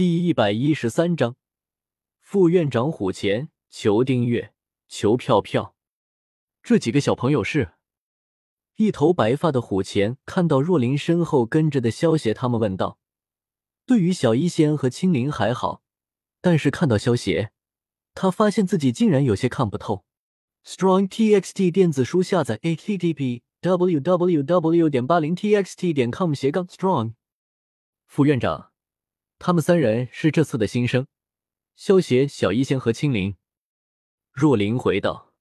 第一百一十三章，副院长虎钳求订阅，求票票。这几个小朋友是？一头白发的虎钳看到若琳身后跟着的萧邪，他们问道：“对于小医仙和青灵还好，但是看到萧邪，他发现自己竟然有些看不透。” Strong TXT 电子书下载 http www 点八零 txt 点 com 斜杠 strong。副院长，他们三人是这次的新生，萧邪、小医仙和青灵。若琳回道：“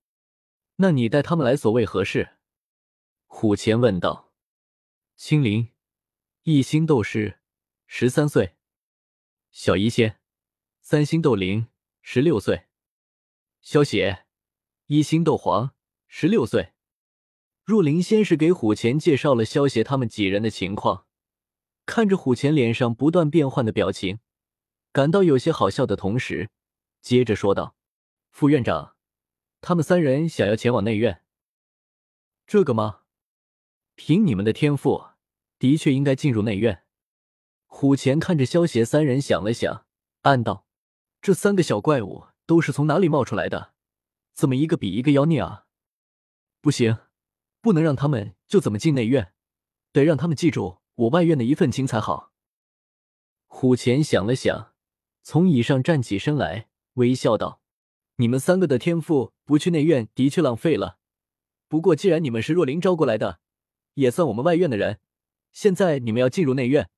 那你带他们来所为何事？”虎钳问道：“青灵，一星斗师，十三岁；小医仙，三星斗灵，十六岁；萧邪，一星斗皇，十六岁。”若琳先是给虎钳介绍了萧邪他们几人的情况，看着虎钳脸上不断变换的表情，感到有些好笑的同时，接着说道：“副院长，他们三人想要前往内院，这个吗？”凭你们的天赋，的确应该进入内院。虎钳看着萧邪三人，想了想，暗道：“这三个小怪物都是从哪里冒出来的？怎么一个比一个妖孽啊？不行，不能让他们就怎么进内院，得让他们记住我外院的一份情才好。”虎钳想了想，从椅上站起身来，微笑道：“你们三个的天赋不去内院的确浪费了。不过既然你们是若琳招过来的。”也算我们外院的人，现在你们要进入内院，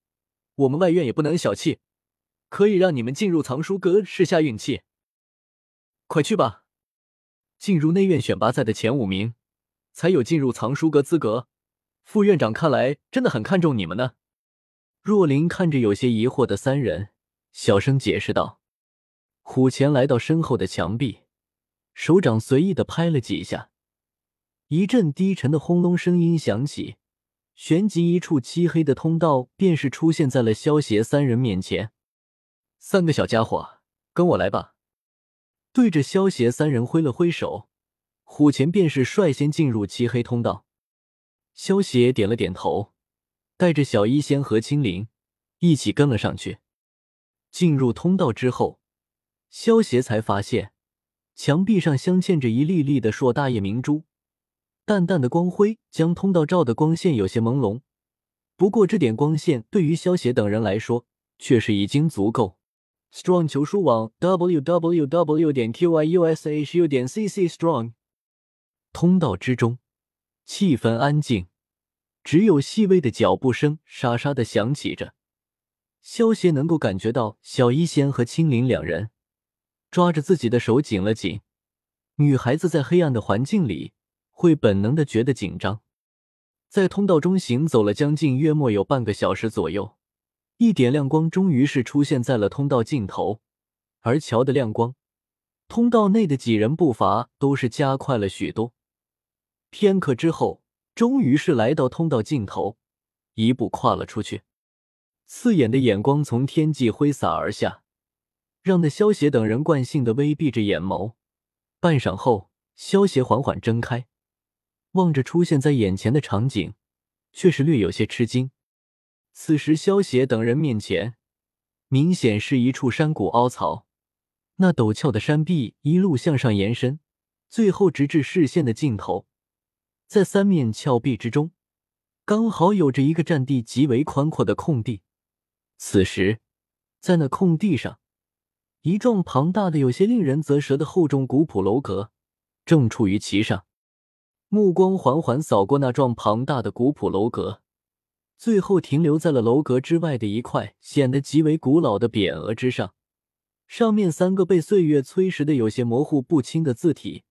我们外院也不能小气，可以让你们进入藏书阁试下运气。快去吧，进入内院选拔赛的前五名，才有进入藏书阁资格。副院长看来真的很看重你们呢。若琳看着有些疑惑的三人，小声解释道。虎钳来到身后的墙壁，手掌随意的拍了几下。一阵低沉的轰隆声音响起，旋即一处漆黑的通道便是出现在了萧邪三人面前。三个小家伙，跟我来吧！对着萧邪三人挥了挥手，虎钳便是率先进入漆黑通道。萧邪点了点头，带着小医仙和青灵一起跟了上去。进入通道之后，萧邪才发现墙壁上镶嵌着一粒粒的硕大夜明珠。淡淡的光辉将通道照的光线有些朦胧，不过这点光线对于萧邪等人来说却是已经足够。Strong 求书网 www 点 qyushu 点 cc strong 通道之中，气氛安静，只有细微的脚步声沙沙的响起着。萧邪能够感觉到小医仙和青灵两人抓着自己的手紧了紧。女孩子在黑暗的环境里。会本能的觉得紧张，在通道中行走了将近约莫有半个小时左右，一点亮光终于是出现在了通道尽头。而瞧的亮光，通道内的几人步伐都是加快了许多。片刻之后，终于是来到通道尽头，一步跨了出去。刺眼的眼光从天际挥洒而下，让那萧邪等人惯性的微闭着眼眸。半晌后，萧邪缓缓睁开。望着出现在眼前的场景，却是略有些吃惊。此时，萧邪等人面前明显是一处山谷凹槽，那陡峭的山壁一路向上延伸，最后直至视线的尽头。在三面峭壁之中，刚好有着一个占地极为宽阔的空地。此时，在那空地上，一幢庞大的、有些令人啧舌的厚重古朴楼阁正处于其上。目光缓缓扫过那幢庞大的古朴楼阁，最后停留在了楼阁之外的一块显得极为古老的匾额之上。上面三个被岁月催蚀的有些模糊不清的字体，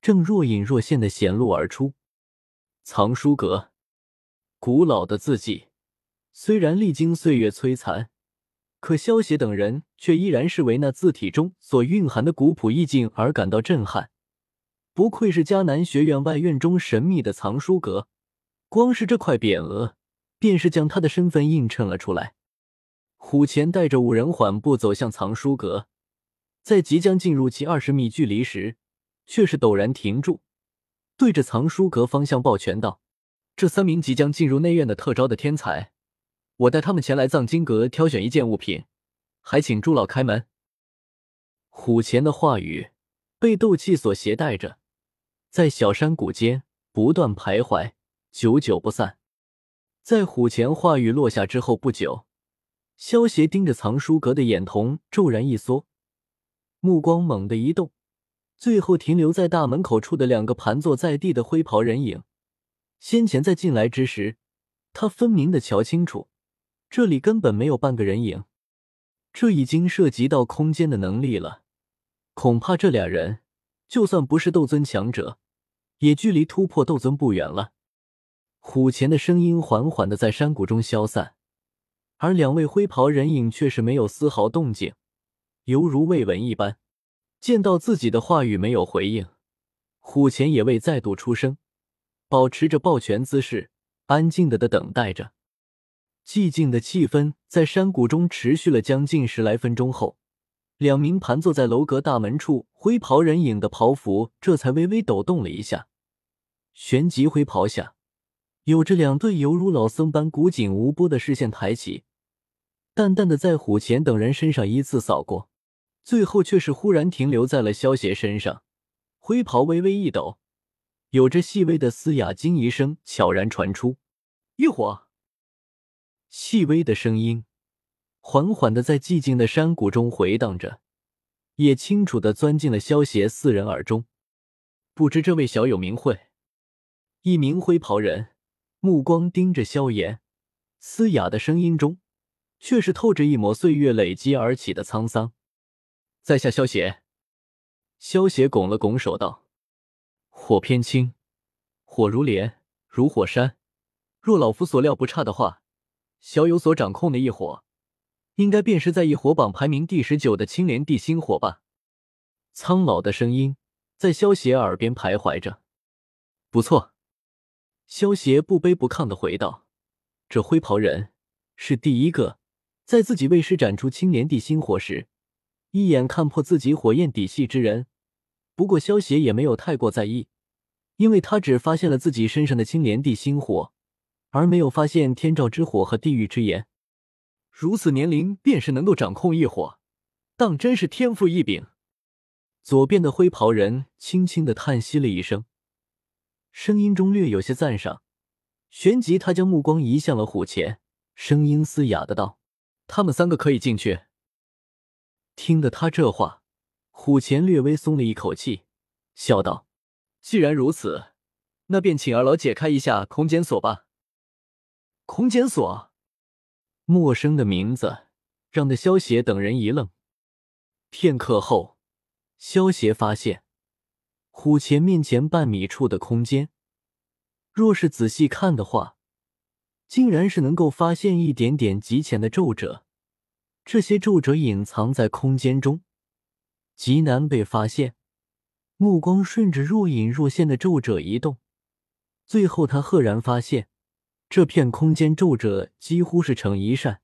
正若隐若现的显露而出。藏书阁，古老的字迹，虽然历经岁月摧残，可萧邪等人却依然是为那字体中所蕴含的古朴意境而感到震撼。不愧是迦南学院外院中神秘的藏书阁，光是这块匾额，便是将他的身份映衬了出来。虎钳带着五人缓步走向藏书阁，在即将进入其二十米距离时，却是陡然停住，对着藏书阁方向抱拳道：“这三名即将进入内院的特招的天才，我带他们前来藏经阁挑选一件物品，还请朱老开门。虎钳的话语被斗气所携带着，在小山谷间不断徘徊，久久不散。在虎钳话语落下之后不久，萧协盯着藏书阁的眼瞳骤然一缩，目光猛地一动，最后停留在大门口处的两个盘坐在地的灰袍人影。先前在进来之时，他分明的瞧清楚，这里根本没有半个人影。这已经涉及到空间的能力了，恐怕这俩人就算不是斗尊强者，也距离突破斗尊不远了。虎钳的声音缓缓的在山谷中消散，而两位灰袍人影却是没有丝毫动静，犹如未闻一般。见到自己的话语没有回应，虎钳也未再度出声，保持着抱拳姿势，安静的的等待着。寂静的气氛在山谷中持续了将近十来分钟后，两名盘坐在楼阁大门处灰袍人影的袍服这才微微抖动了一下，旋即灰袍下有着两对犹如老僧般古井无波的视线抬起，淡淡的在虎钳等人身上依次扫过，最后却是忽然停留在了萧邪身上，灰袍微微一抖，有着细微的嘶哑惊疑声悄然传出，异火。细微的声音，缓缓的在寂静的山谷中回荡着，也清楚的钻进了萧邪四人耳中。不知这位小友名讳？一名灰袍人目光盯着萧炎，嘶哑的声音中，却是透着一抹岁月累积而起的沧桑。在下萧邪。萧邪拱了拱手道：“火偏轻，火如莲，如火山。若老夫所料不差的话。”小有所掌控的一火，应该便是在异火榜排名第十九的青莲地心火吧？苍老的声音在萧邪耳边徘徊着。不错，萧邪不卑不亢的回道：“这灰袍人是第一个在自己未施展出青莲地心火时，一眼看破自己火焰底细之人。不过萧邪也没有太过在意，因为他只发现了自己身上的青莲地心火。”而没有发现天照之火和地狱之炎，如此年龄便是能够掌控异火，当真是天赋异禀。左边的灰袍人轻轻的叹息了一声，声音中略有些赞赏，旋即他将目光移向了虎钳，声音嘶哑的道：“他们三个可以进去。”听得他这话，虎钳略微松了一口气，笑道：“既然如此，那便请二老解开一下空间锁吧。”空间锁，陌生的名字让的萧邪等人一愣。片刻后，萧邪发现虎钳面前半米处的空间，若是仔细看的话，竟然是能够发现一点点极浅的皱褶。这些皱褶隐藏在空间中，极难被发现。目光顺着若隐若现的皱褶移动，最后他赫然发现。这片空间皱褶几乎是成一扇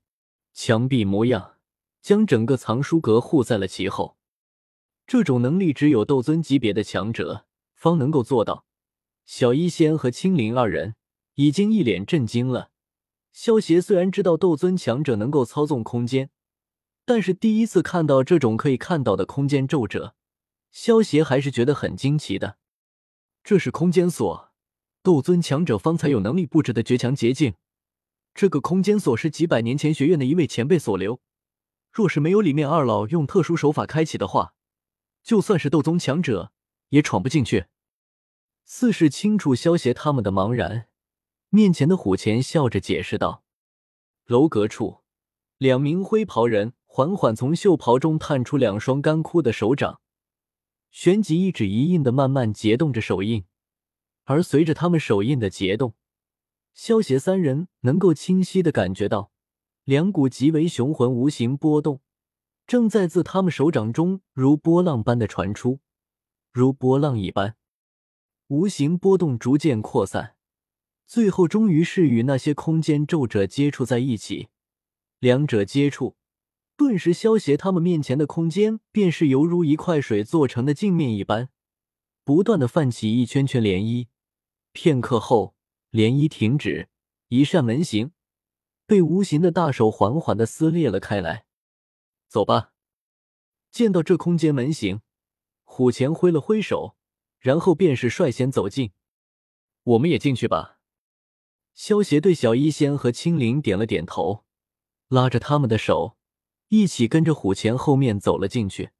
墙壁模样，将整个藏书阁护在了其后。这种能力只有斗尊级别的强者方能够做到。小医仙和青灵二人已经一脸震惊了。萧邪虽然知道斗尊强者能够操纵空间，但是第一次看到这种可以看到的空间皱褶，萧协还是觉得很惊奇的。这是空间锁。斗尊强者方才有能力布置的绝强捷径。这个空间锁是几百年前学院的一位前辈所留，若是没有里面二老用特殊手法开启的话，就算是斗宗强者也闯不进去。似是清楚消邪他们的茫然，面前的虎钳笑着解释道：“楼阁处，两名灰袍人缓缓从袖袍中探出两双干枯的手掌，旋即一指一印的慢慢结动着手印。”而随着他们手印的结动，萧邪三人能够清晰的感觉到，两股极为雄浑无形波动正在自他们手掌中如波浪般的传出，如波浪一般，无形波动逐渐扩散，最后终于是与那些空间皱褶接触在一起。两者接触，顿时萧协他们面前的空间便是犹如一块水做成的镜面一般，不断的泛起一圈圈涟漪。片刻后，涟漪停止，一扇门形被无形的大手缓缓的撕裂了开来。走吧。见到这空间门形，虎钳挥了挥手，然后便是率先走进。我们也进去吧。萧协对小医仙和青灵点了点头，拉着他们的手一起跟着虎钳后面走了进去。